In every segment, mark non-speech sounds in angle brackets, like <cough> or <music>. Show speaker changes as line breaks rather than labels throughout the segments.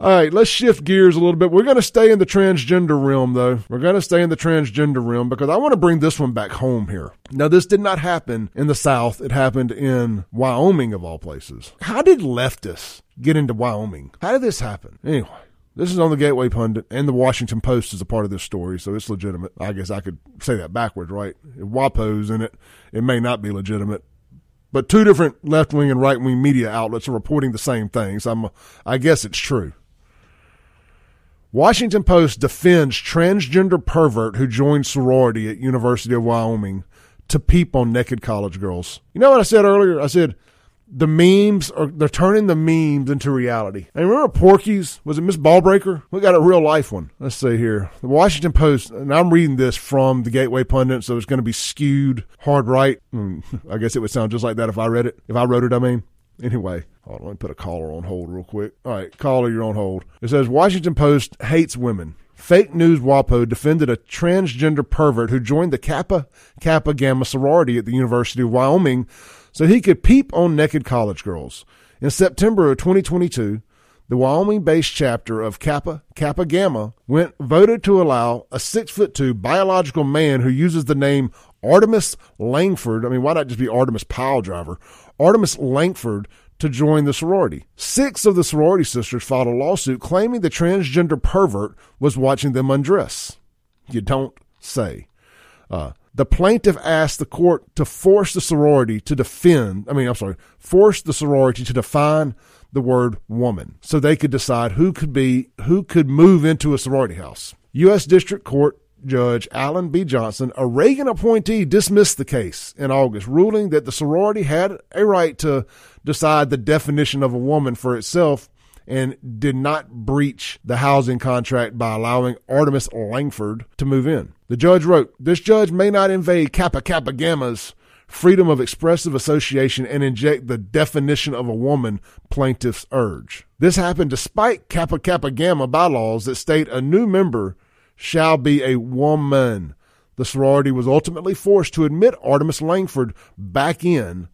All right, let's shift gears a little bit. We're going to stay in the transgender realm, though. We're going to stay in the transgender realm because I want to bring this one back home here. Now, this did not happen in the South. It happened in Wyoming, of all places. How did leftists get into Wyoming? How did this happen? Anyway. This is on the Gateway Pundit, and the Washington Post is a part of this story, so it's legitimate. I guess I could say that backwards, right? If WAPO's in it, it may not be legitimate. But two different left wing and right wing media outlets are reporting the same things. So I'm, I guess it's true. Washington Post defends transgender pervert who joined sorority at University of Wyoming to peep on naked college girls. You know what I said earlier? I said the memes are they're turning the memes into reality. And remember Porky's? Was it Miss Ballbreaker? We got a real life one. Let's see here. The Washington Post, and I'm reading this from the Gateway Pundit, so it's going to be skewed hard right. Hmm, I guess it would sound just like that if I read it. If I wrote it, I mean. Anyway, hold on, let me put a caller on hold real quick. All right, caller, you're on hold. It says Washington Post hates women. Fake News WAPO defended a transgender pervert who joined the Kappa Kappa Gamma sorority at the University of Wyoming so he could peep on naked college girls. In September of 2022, the Wyoming based chapter of Kappa Kappa Gamma went voted to allow a six foot two biological man who uses the name Artemis Langford. I mean, why not just be Artemis Piledriver? Artemis Langford to join the sorority. Six of the sorority sisters filed a lawsuit claiming the transgender pervert was watching them undress. You don't say. Uh, the plaintiff asked the court to force the sorority to defend, I mean, I'm sorry, force the sorority to define the word woman so they could decide who could be, who could move into a sorority house. U.S. District Court Judge Alan B. Johnson, a Reagan appointee, dismissed the case in August, ruling that the sorority had a right to decide the definition of a woman for itself and did not breach the housing contract by allowing Artemis Langford to move in. The judge wrote, This judge may not invade Kappa Kappa Gamma's freedom of expressive association and inject the definition of a woman, plaintiffs urge. This happened despite Kappa Kappa Gamma bylaws that state a new member shall be a woman. The sorority was ultimately forced to admit Artemis Langford back in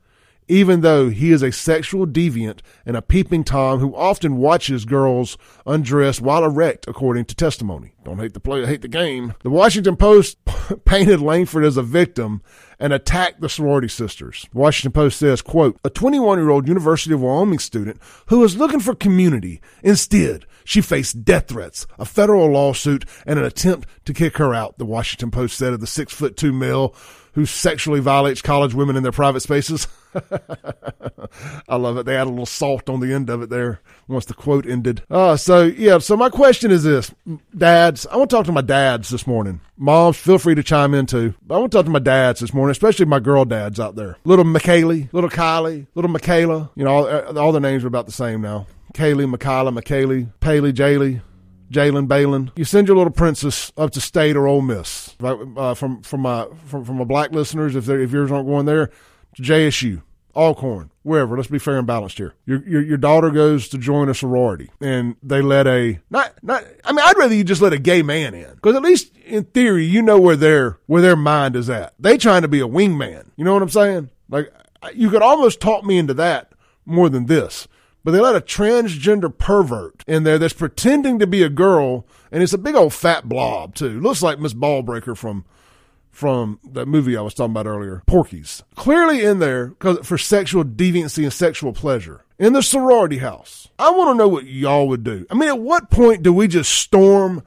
even though he is a sexual deviant and a peeping Tom who often watches girls undressed while erect, according to testimony. Don't hate the play, hate the game. The Washington Post <laughs> painted Langford as a victim and attacked the sorority sisters. The Washington Post says, quote, a 21 year old University of Wyoming student who was looking for community. Instead, she faced death threats, a federal lawsuit, and an attempt to kick her out, the Washington Post said of the six foot two male who sexually violates college women in their private spaces. <laughs> <laughs> I love it. They add a little salt on the end of it there once the quote ended. Uh, so, yeah, so my question is this Dads, I want to talk to my dads this morning. Moms, feel free to chime in too. But I want to talk to my dads this morning, especially my girl dads out there. Little McKaylee, little Kylie, little Michaela. You know, all, all the names are about the same now. Kaylee, Michaela, McKaylee, Paley, Jaylee. Jalen Balin. You send your little princess up to state or Ole Miss. Uh, from from my from from my black listeners, if if yours aren't going there, to JSU, Alcorn, wherever. Let's be fair and balanced here. Your, your your daughter goes to join a sorority, and they let a not not. I mean, I'd rather you just let a gay man in because at least in theory, you know where their where their mind is at. They trying to be a wingman. You know what I'm saying? Like you could almost talk me into that more than this but they let a transgender pervert in there that's pretending to be a girl, and it's a big old fat blob too. Looks like Miss Ballbreaker from from that movie I was talking about earlier, Porky's. Clearly in there for sexual deviancy and sexual pleasure in the sorority house. I want to know what y'all would do. I mean, at what point do we just storm?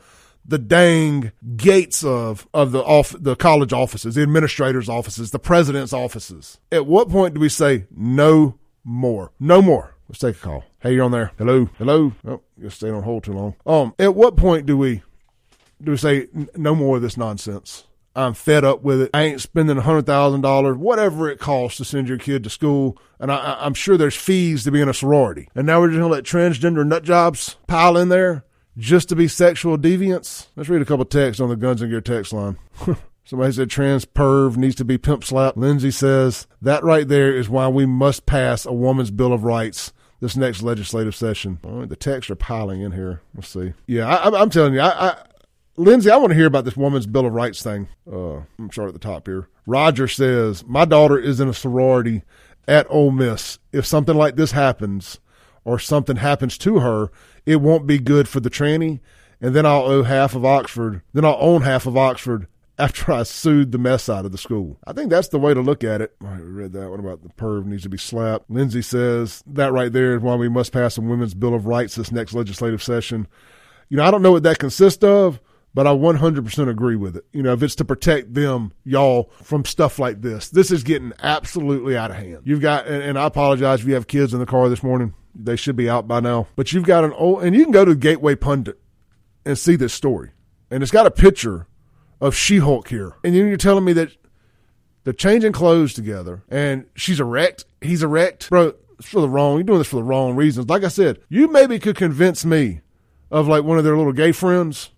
the dang gates of of the off the college offices, the administrators' offices, the president's offices. At what point do we say no more? No more. Let's take a call. Hey, you're on there. Hello, hello. Oh, you stayed on hold too long. Um, at what point do we do we say no more of this nonsense? I'm fed up with it. I ain't spending a hundred thousand dollars, whatever it costs to send your kid to school, and I, am sure there's fees to be in a sorority. And now we're just gonna let transgender nut jobs pile in there just to be sexual deviants. Let's read a couple texts on the Guns and Gear text line. <laughs> Somebody said trans perv needs to be pimp slapped. Lindsay says that right there is why we must pass a woman's bill of rights this next legislative session. All right, the texts are piling in here. Let's see. Yeah, I, am telling you, I, Lindsay, I want to hear about this woman's Bill of Rights thing. Uh, I'm sorry at the top here. Roger says, My daughter is in a sorority at Ole Miss. If something like this happens, or something happens to her, it won't be good for the tranny. And then I'll owe half of Oxford. Then I'll own half of Oxford after I sued the mess out of the school. I think that's the way to look at it. I read that. What about the perv needs to be slapped? Lindsay says that right there is why we must pass a women's bill of rights this next legislative session. You know, I don't know what that consists of, but I 100% agree with it. You know, if it's to protect them, y'all, from stuff like this, this is getting absolutely out of hand. You've got, and, and I apologize if you have kids in the car this morning. They should be out by now. But you've got an old, and you can go to Gateway Pundit and see this story. And it's got a picture of She Hulk here. And then you're telling me that they're changing clothes together and she's erect, he's erect. Bro, it's for the wrong, you're doing this for the wrong reasons. Like I said, you maybe could convince me of like one of their little gay friends.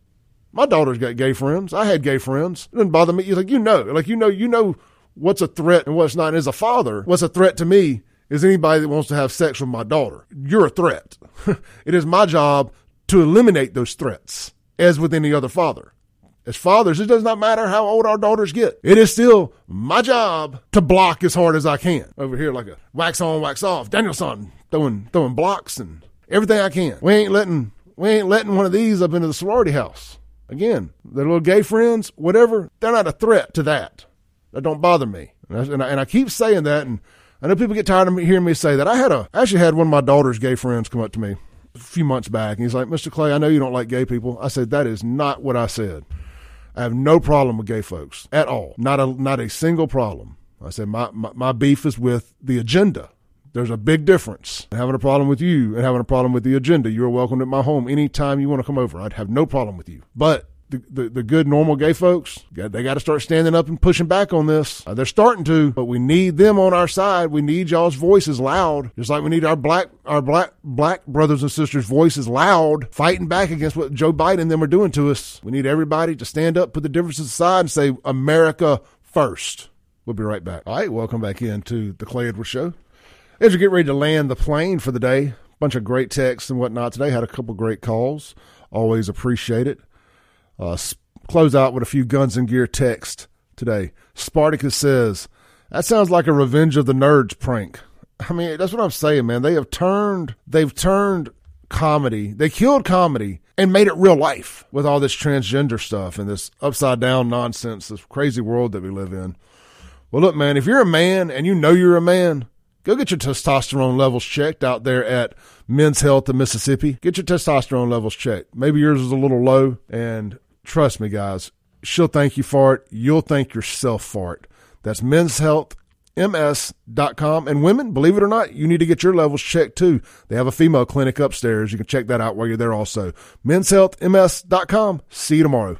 My daughter's got gay friends. I had gay friends. It didn't bother me. You're like, you know, like, you know, you know what's a threat and what's not. And as a father, what's a threat to me is anybody that wants to have sex with my daughter. You're a threat. <laughs> it is my job to eliminate those threats as with any other father. As fathers, it does not matter how old our daughters get. It is still my job to block as hard as I can. Over here, like a wax on, wax off. Daniel-san throwing throwing blocks and everything I can. We ain't letting we ain't letting one of these up into the sorority house. Again, their little gay friends, whatever, they're not a threat to that. That don't bother me. And I, and I, and I keep saying that, and I know people get tired of me hearing me say that. I had a, I actually had one of my daughter's gay friends come up to me a few months back, and he's like, "Mr. Clay, I know you don't like gay people." I said, "That is not what I said." I have no problem with gay folks at all. Not a not a single problem. I said my, my, my beef is with the agenda. There's a big difference. Having a problem with you and having a problem with the agenda. You are welcome at my home anytime you want to come over. I'd have no problem with you. But the, the, the good normal gay folks, they got to start standing up and pushing back on this. Uh, they're starting to, but we need them on our side. We need y'all's voices loud, just like we need our black our black black brothers and sisters' voices loud, fighting back against what Joe Biden and them are doing to us. We need everybody to stand up, put the differences aside, and say America first. We'll be right back. All right, welcome back into the Clay Edwards Show. As we get ready to land the plane for the day, bunch of great texts and whatnot today. Had a couple great calls. Always appreciate it. Uh, close out with a few guns and gear text today. Spartacus says, That sounds like a Revenge of the Nerds prank. I mean, that's what I'm saying, man. They have turned, they've turned comedy, they killed comedy and made it real life with all this transgender stuff and this upside down nonsense, this crazy world that we live in. Well, look, man, if you're a man and you know you're a man, go get your testosterone levels checked out there at Men's Health in Mississippi. Get your testosterone levels checked. Maybe yours is a little low, and trust me, guys, she'll thank you for it. You'll thank yourself for it. That's Men's Health ms.com and women believe it or not you need to get your levels checked too they have a female clinic upstairs you can check that out while you're there also men's health ms.com see you tomorrow